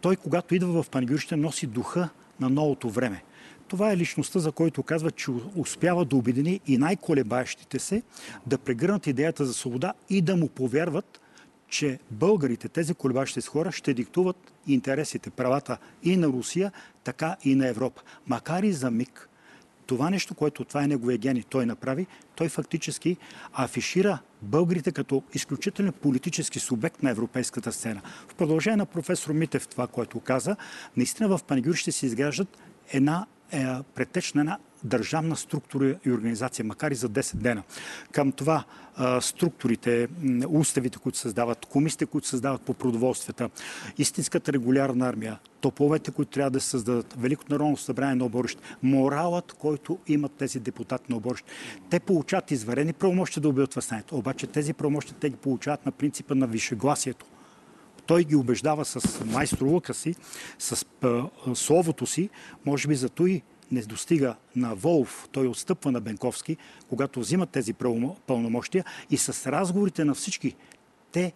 той когато идва в Панегюрище носи духа на новото време. Това е личността, за който казва, че успява да обедини и най-колебаещите се да прегърнат идеята за свобода и да му повярват, че българите, тези колебащи с хора, ще диктуват интересите, правата и на Русия, така и на Европа. Макар и за миг, това нещо, което това е неговия гений, той направи, той фактически афишира българите като изключително политически субект на европейската сцена. В продължение на професор Митев това, което каза, наистина в Панегюр ще се изграждат една е, предтеч на една държавна структура и организация, макар и за 10 дена. Към това структурите, уставите, които създават, комисите, които създават по продоволствията, истинската регулярна армия, топовете, които трябва да създадат, Великото народно събрание на оборище, моралът, който имат тези депутати на оборище. Те получават изварени правомощи да убиват възстанието. Обаче тези правомощи те ги получават на принципа на вишегласието той ги убеждава с майстровъка си, с словото си, може би зато и не достига на Волф, той отстъпва на Бенковски, когато взимат тези пълномощия и с разговорите на всички, те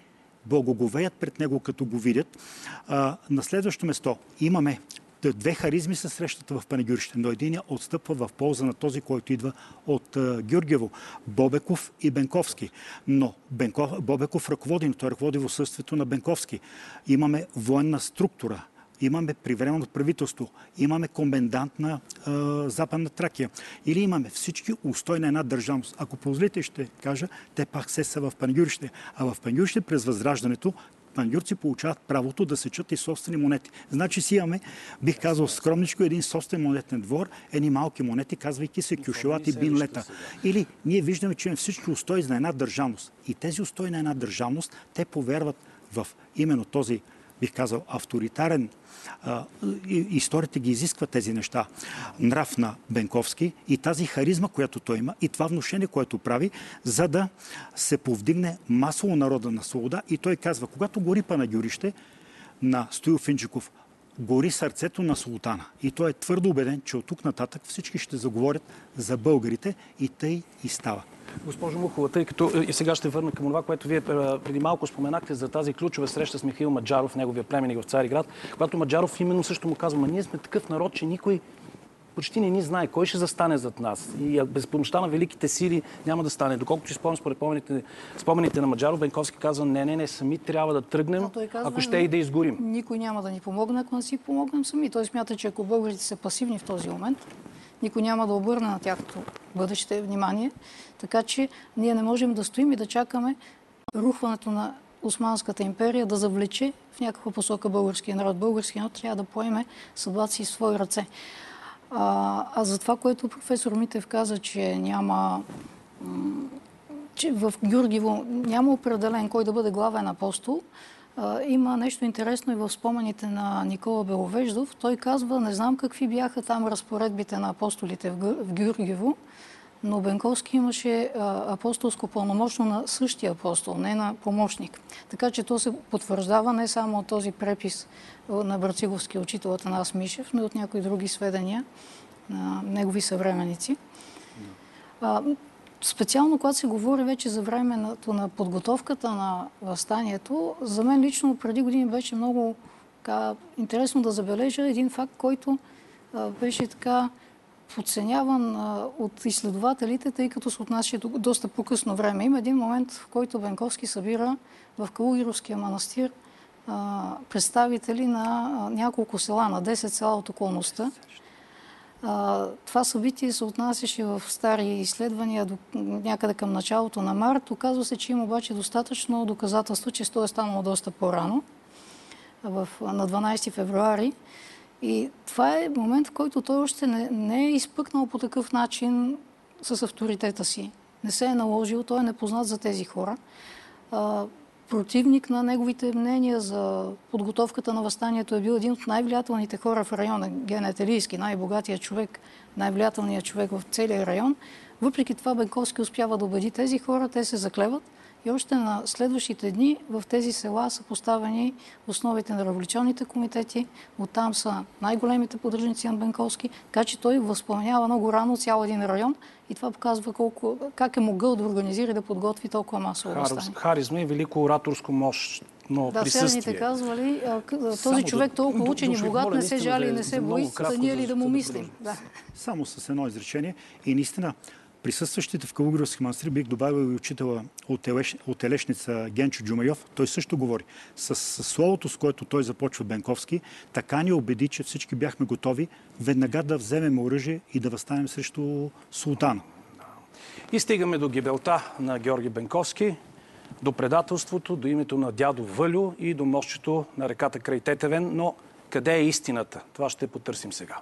благоговеят пред него, като го видят. А, на следващо место имаме две харизми са срещата в Панегюрище, но един отстъпва в полза на този, който идва от uh, Георгиево. Бобеков и Бенковски. Но Бенков, Бобеков ръководи, той ръководи в отсъствието на Бенковски. Имаме военна структура имаме привременно правителство, имаме комендант на е, Западна Тракия или имаме всички устой на една държавност. Ако позволите, ще кажа, те пак се са в Пангюрище. А в Пангюрище през възраждането пангюрци получават правото да сечат и собствени монети. Значи си имаме, бих казал скромничко, един собствен монетен двор, едни малки монети, казвайки се кюшелат и бинлета. Или ние виждаме, че всички устои на една държавност. И тези устои на една държавност, те повярват в именно този бих казал, авторитарен. Историята ги изисква тези неща. Нрав на Бенковски и тази харизма, която той има и това вношение, което прави, за да се повдигне масово народа на свобода. И той казва, когато гори Панагюрище на Стоил Финджиков, гори сърцето на султана. И той е твърдо убеден, че от тук нататък всички ще заговорят за българите и тъй и става. Госпожо Мухова, тъй като е, и сега ще върна към това, което вие е, преди малко споменахте за тази ключова среща с Михаил Маджаров, неговия племенник в Цариград, когато Маджаров именно също му казва, ние сме такъв народ, че никой почти не ни знае кой ще застане зад нас. И без помощта на великите сили няма да стане. Доколкото си спомням според спомените, спомените на Маджаров, Бенковски казва, не, не, не, сами трябва да тръгнем, казва, ако ще и да изгорим. Никой няма да ни помогне, ако не си помогнем сами. Той смята, че ако българите са пасивни в този момент, никой няма да обърне на тяхното бъдеще внимание. Така че ние не можем да стоим и да чакаме рухването на Османската империя да завлече в някаква посока българския народ. Българския народ трябва да поеме съдбата си в свои ръце. А, а за това, което професор Митев каза, че няма че в Гюргиво няма определен кой да бъде главен апостол, има нещо интересно и в спомените на Никола Беловеждов. Той казва, не знам какви бяха там разпоредбите на апостолите в Гюргиево, но Бенковски имаше апостолско пълномощно на същия апостол, не на помощник. Така че то се потвърждава не само от този препис на Брациговски учител Атанас Мишев, но и от някои други сведения на негови съвременници. Специално, когато се говори вече за времето на подготовката на възстанието, за мен лично преди години беше много така, интересно да забележа един факт, който а, беше така подценяван а, от изследователите, тъй като се отнася до доста по-късно време. Има един момент, в който Бенковски събира в Калугировския манастир а, представители на няколко села, на 10 села от околността това събитие се отнасяше в стари изследвания до, някъде към началото на март. Оказва се, че има обаче достатъчно доказателство, че то е станало доста по-рано, на 12 февруари. И това е момент, в който той още не, не е изпъкнал по такъв начин с авторитета си. Не се е наложил, той е непознат за тези хора противник на неговите мнения за подготовката на възстанието е бил един от най-влиятелните хора в района, Генет Елийски, най-богатия човек, най-влиятелният човек в целия район. Въпреки това Бенковски успява да убеди тези хора, те се заклеват И още на следващите дни в тези села са поставени основите на революционните комитети. Оттам са най-големите поддръжници на Бенковски. Така че той възпламенява много рано цял един район и това показва колко, как е могъл да организира и да подготви толкова масово възстание. Харизма и велико ораторско мощ но да, присъствие. казвали, а, този Само човек толкова учен и богат не се жали и не се бои, да ние ли да му мислим. Да. Само с едно изречение. И наистина, присъстващите в Калугровски манастир бих добавил и учителя от, Елеш, от Елешница Генчо Джумайов. Той също говори. С, с словото, с което той започва Бенковски, така ни убеди, че всички бяхме готови веднага да вземем оръжие и да възстанем срещу султана. И стигаме до гибелта на Георги Бенковски, до предателството, до името на дядо Вълю и до мощчето на реката край Тетевен. Но къде е истината? Това ще потърсим сега.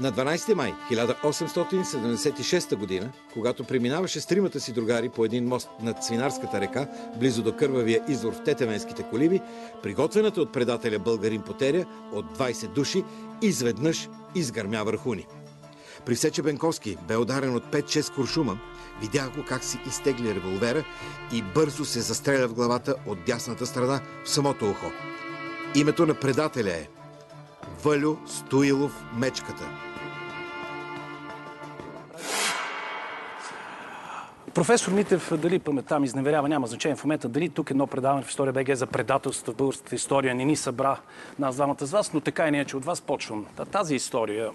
На 12 май 1876 година, когато преминаваше с тримата си другари по един мост над Свинарската река, близо до кървавия извор в Тетевенските колиби, приготвената от предателя българин потеря от 20 души изведнъж изгърмя върху ни. При Сече Бенковски бе ударен от 5-6 куршума, видях го как си изтегли револвера и бързо се застреля в главата от дясната страна в самото ухо. Името на предателя е Валю Стоилов Мечката. Професор Митев, дали паметта ми изневерява, няма значение в момента. Дали тук едно предаване в История БГ за предателство в българската история не ни събра нас двамата с вас, но така и не е, че от вас почвам. Тази история,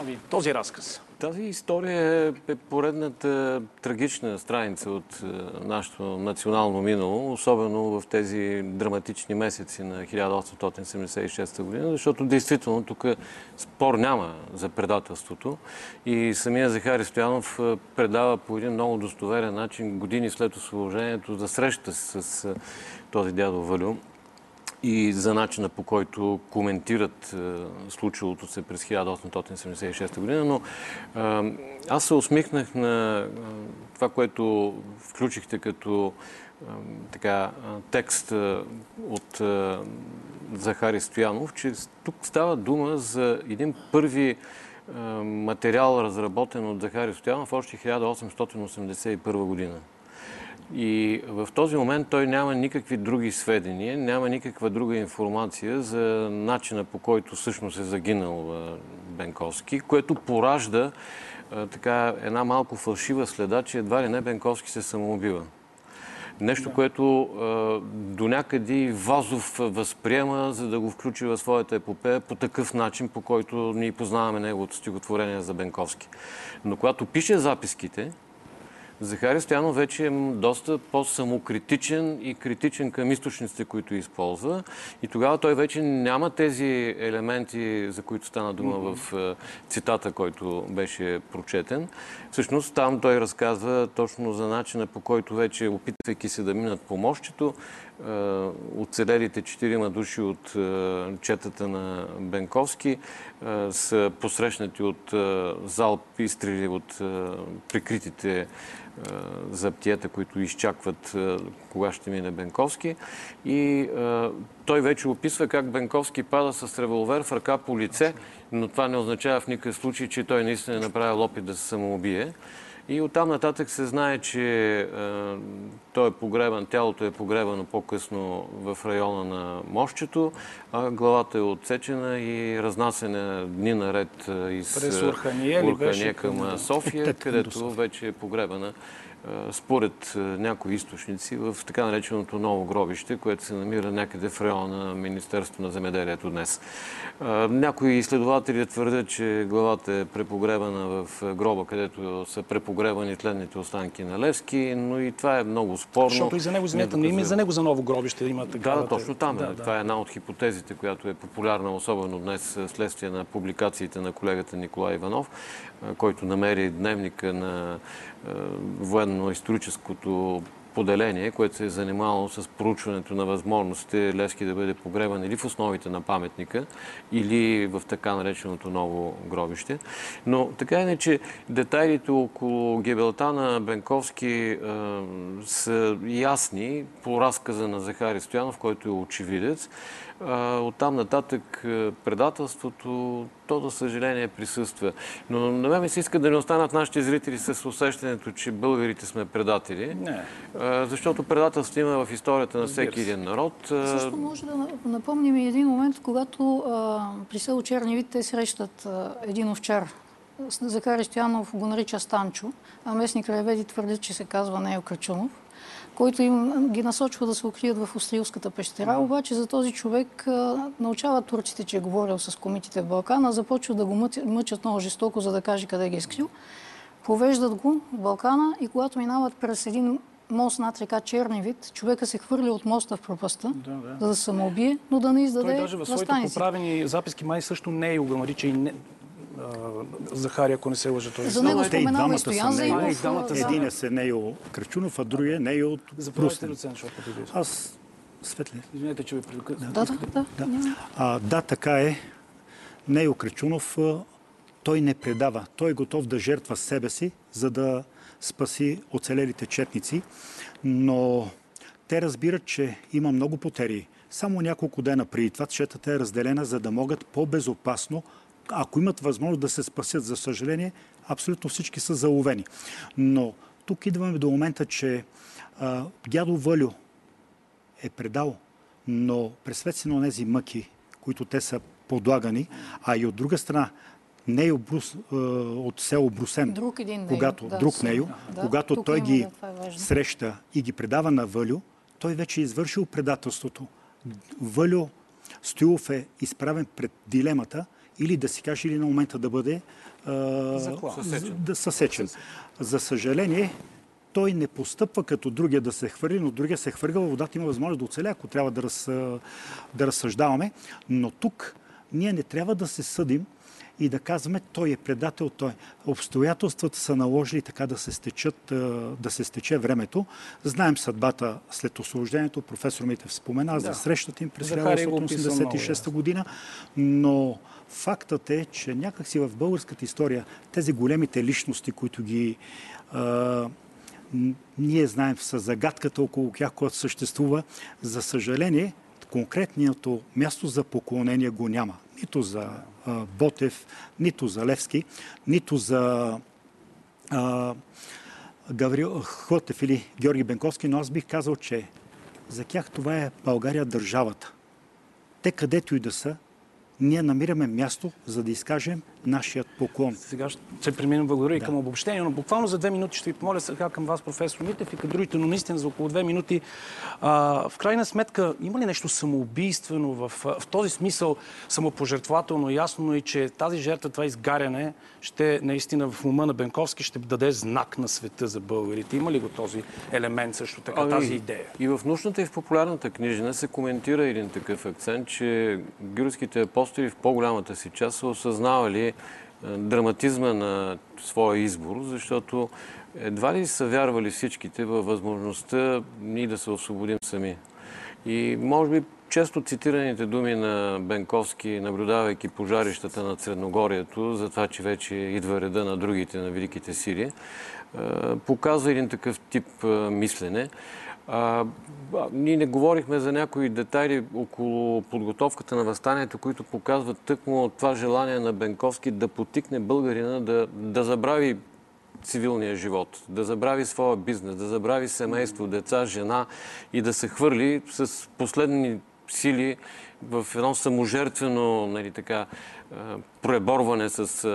ами, този разказ, тази история е поредната трагична страница от е, нашето национално минало, особено в тези драматични месеци на 1876 година, защото действително тук спор няма за предателството. И самия Захари Стоянов е, предава по един много достоверен начин години след освобождението да среща с е, този дядо Валю и за начина по който коментират е, случилото се през 1876 година, но е, аз се усмихнах на е, това, което включихте като така, текст от Захари Стоянов, че тук става дума за един първи материал, разработен от Захари Стоянов още 1881 година. И в този момент той няма никакви други сведения, няма никаква друга информация за начина по който всъщност е загинал Бенковски, което поражда така една малко фалшива следа, че едва ли не Бенковски се самоубива. Нещо, да. което до някъде Вазов възприема, за да го включи в своята епопея по такъв начин, по който ние познаваме неговото стихотворение за Бенковски. Но когато пише записките, Захари Стоянов вече е доста по-самокритичен и критичен към източниците, които използва. И тогава той вече няма тези елементи, за които стана дума в е, цитата, който беше прочетен. Всъщност там той разказва точно за начина по който вече, опитвайки се да минат по мощчето, оцелелите четирима души от е, четата на Бенковски са посрещнати от залп изстрели от прикритите заптията, които изчакват кога ще мине Бенковски. И той вече описва как Бенковски пада с револвер в ръка по лице, но това не означава в никакъв случай, че той наистина е направил опит да се самоубие. И оттам нататък се знае, че е, той е погребан, тялото е погребано по-късно в района на мощчето, а главата е отсечена и разнасена дни наред из През Урхания, Урхания към София, където вече е погребана според някои източници в така нареченото ново гробище, което се намира някъде в района на Министерството на земеделието днес. Някои изследователи твърдят, че главата е препогребана в гроба, където са препогребани тленните останки на Левски, но и това е много спорно. Защото и за него, извинете, не има за него за ново гробище има така. Да, точно там. Да, това е една от хипотезите, която е популярна, особено днес, следствие на публикациите на колегата Николай Иванов, който намери дневника на военно-историческото поделение, което се е занимавало с проучването на възможностите Левски да бъде погребан или в основите на паметника, или в така нареченото ново гробище. Но така е, че детайлите около гибелта на Бенковски е, са ясни по разказа на Захари Стоянов, който е очевидец. Оттам нататък предателството, то, за съжаление, присъства. Но на мен ми се иска да не останат нашите зрители с усещането, че българите сме предатели. Не. Защото предателство има в историята на всеки се. един народ. Също може да на- напомним и един момент, когато при село Черни вид те срещат един овчар. Захари Стоянов го нарича Станчо, а местни краеведи твърдят, че се казва Нео Крачунов, който им ги насочва да се укрият в Австрийската пещера. Обаче за този човек а, научават турците, че е говорил с комитите в Балкана, започват да го мъчат много жестоко, за да каже къде ги е скрил. Повеждат го в Балкана и когато минават през един мост над река вид, човека се хвърли от моста в пропаста, Да, да. за да се самоубие, но да не издаде Той даже в своите поправени записки май също не е го нарича и не, Захари, ако не се лъжа той. За него Те и споменава двамата и са Стоян. Заимов. Да. Един е Нейо Крачунов, а другия е Нейо от Заповядайте, доцент Шопов. Аз Светле. Извинете, че ви прекъснах. Да, да, да. А, да, така е. Нейо Крачунов, а, той не предава. Той е готов да жертва себе си, за да спаси оцелелите четници. Но те разбират, че има много потери. Само няколко дена преди това четата е разделена, за да могат по-безопасно, ако имат възможност да се спасят. За съжаление, абсолютно всички са заловени. Но тук идваме до момента, че а, дядо Валю е предал, но през на тези мъки, които те са подлагани, а и от друга страна, Нейо Брус, е, от село Брусен, Друг един когато, да, друг Нейо, да, когато той ги да, е среща и ги предава на Вълю, той вече е извършил предателството. Вълю Стоилов е изправен пред дилемата или да си каже, или на момента да бъде да, съсечен. За съжаление, той не постъпва като другия да се хвърли, но другия се хвърля във водата, има възможност да оцеля, ако трябва да, раз, да разсъждаваме. Но тук ние не трябва да се съдим и да казваме, той е предател, той. Обстоятелствата са наложили така да се, стечат, да се стече времето. Знаем съдбата след освобождението. Професор Митев спомена за срещата им през Захари го описа много 1986 година, но фактът е, че някакси в българската история тези големите личности, които ги а, ние знаем с загадката около тях, която съществува, за съжаление, конкретното място за поклонение го няма. Нито за а, Ботев, нито за Левски, нито за а, Гаврил Хотев или Георги Бенковски, но аз бих казал, че за тях това е България държавата. Те където и да са, ние намираме място, за да изкажем нашият поклон. Сега ще преминем благодаря и към обобщение, но буквално за две минути ще ви помоля сега към вас, професор Митев, и към другите, но наистина за около две минути. А, в крайна сметка, има ли нещо самоубийствено в, в този смисъл, самопожертвователно? Ясно е, че тази жертва, това изгаряне, ще наистина в ума на Бенковски ще даде знак на света за българите. Има ли го този елемент също така, Ами, тази идея? И в научната и в популярната книжна се коментира един такъв акцент, че гюрските апостоли в по-голямата си част са осъзнавали драматизма на своя избор, защото едва ли са вярвали всичките във възможността ние да се освободим сами. И може би често цитираните думи на Бенковски, наблюдавайки пожарищата над Средногорието, за това, че вече идва реда на другите, на великите сили, показва един такъв тип мислене. А, ние не говорихме за някои детайли около подготовката на възстанието, които показват тъкмо това желание на Бенковски да потикне българина да, да забрави цивилния живот, да забрави своя бизнес, да забрави семейство, деца, жена и да се хвърли с последни сили в едно саможертвено нали, така, преборване с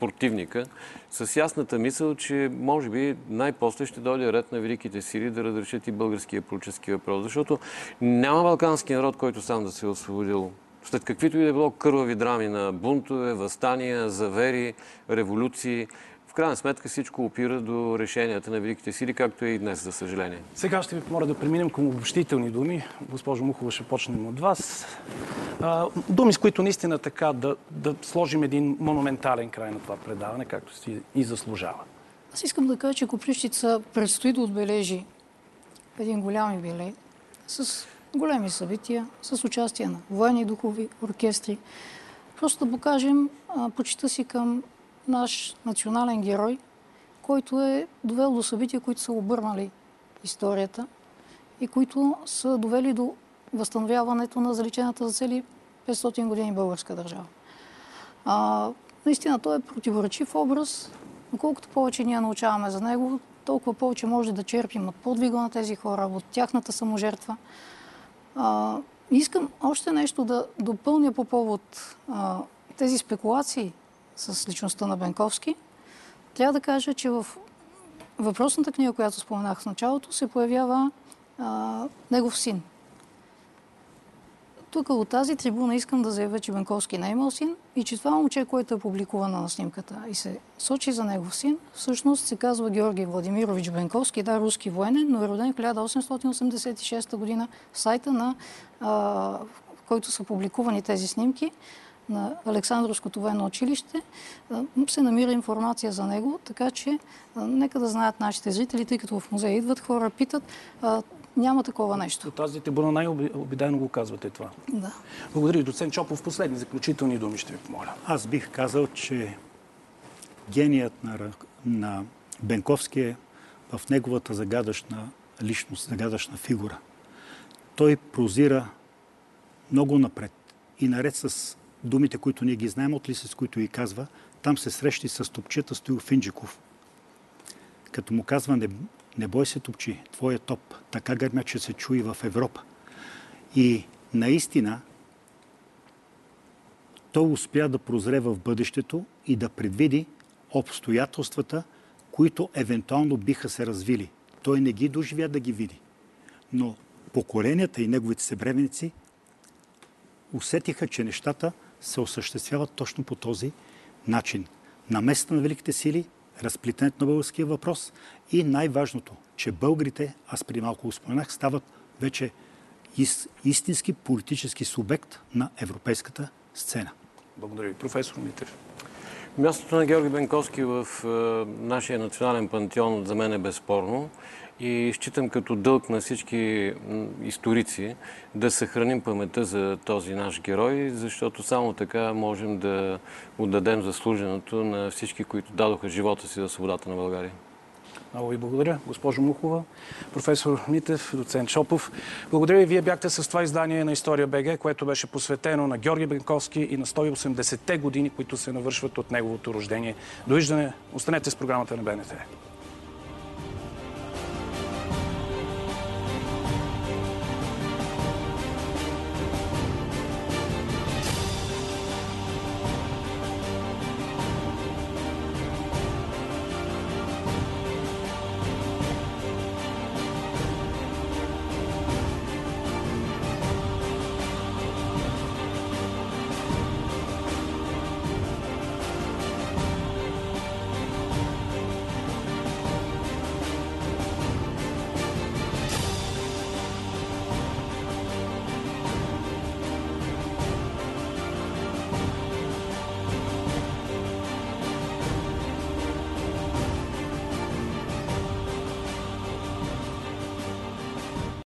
противника, с ясната мисъл, че може би най-после ще дойде ред на великите сили да разрешат и българския политически въпрос. Защото няма балкански народ, който сам да се е освободил. След каквито и да било кървави драми на бунтове, възстания, завери, революции, крайна сметка всичко опира до решенията на великите сили, както е и днес, за съжаление. Сега ще ви помоля да преминем към обобщителни думи. Госпожо Мухова, ще почнем от вас. А, думи, с които наистина така да, да сложим един монументален край на това предаване, както си и заслужава. Аз искам да кажа, че Копривщица предстои да отбележи един голям юбилей с големи събития, с участие на военни духови оркестри. Просто да покажем почита си към наш национален герой, който е довел до събития, които са обърнали историята и които са довели до възстановяването на заличената за цели 500 години българска държава. А, наистина той е противоречив образ. Но колкото повече ние научаваме за него, толкова повече може да черпим от подвига на тези хора, от тяхната саможертва. А, искам още нещо да допълня по повод а, тези спекулации с личността на Бенковски. Трябва да кажа, че в въпросната книга, която споменах в началото, се появява а, негов син. Тук от тази трибуна искам да заявя, че Бенковски не е имал син и че това момче, което е публикувано на снимката и се сочи за негов син, всъщност се казва Георги Владимирович Бенковски, да, руски военен, но е роден в 1886 година в сайта на а, в който са публикувани тези снимки на Александровското военно училище, се намира информация за него, така че нека да знаят нашите зрители, тъй като в музея идват хора, питат, няма такова нещо. От тази трибуна най-обидено го казвате това. Да. Благодаря ви, доцент Чопов. Последни заключителни думи ще ви помоля. Аз бих казал, че геният на, на Бенковски е в неговата загадъчна личност, загадъчна фигура. Той прозира много напред. И наред с думите, които ние ги знаем от Лисец, които и казва, там се срещи с топчета Стоил Финджиков. Като му казва, не, не бой се топчи, твоя топ, така гърмя, че се чуи в Европа. И наистина той успя да прозре в бъдещето и да предвиди обстоятелствата, които евентуално биха се развили. Той не ги доживя да ги види. Но поколенията и неговите събременици усетиха, че нещата се осъществяват точно по този начин. Наместа на великите сили, разплитането на българския въпрос и най-важното, че българите, аз при малко го споменах, стават вече ис- истински политически субект на европейската сцена. Благодаря ви, професор Митев. Мястото на Георги Бенковски в е, нашия национален пантеон за мен е безспорно и считам като дълг на всички историци да съхраним паметта за този наш герой, защото само така можем да отдадем заслуженото на всички, които дадоха живота си за свободата на България. Много ви благодаря, госпожо Мухова, професор Митев, доцент Шопов. Благодаря ви. Вие бяхте с това издание на История БГ, което беше посветено на Георги Бенковски и на 180-те години, които се навършват от неговото рождение. Довиждане. Останете с програмата на БНТ.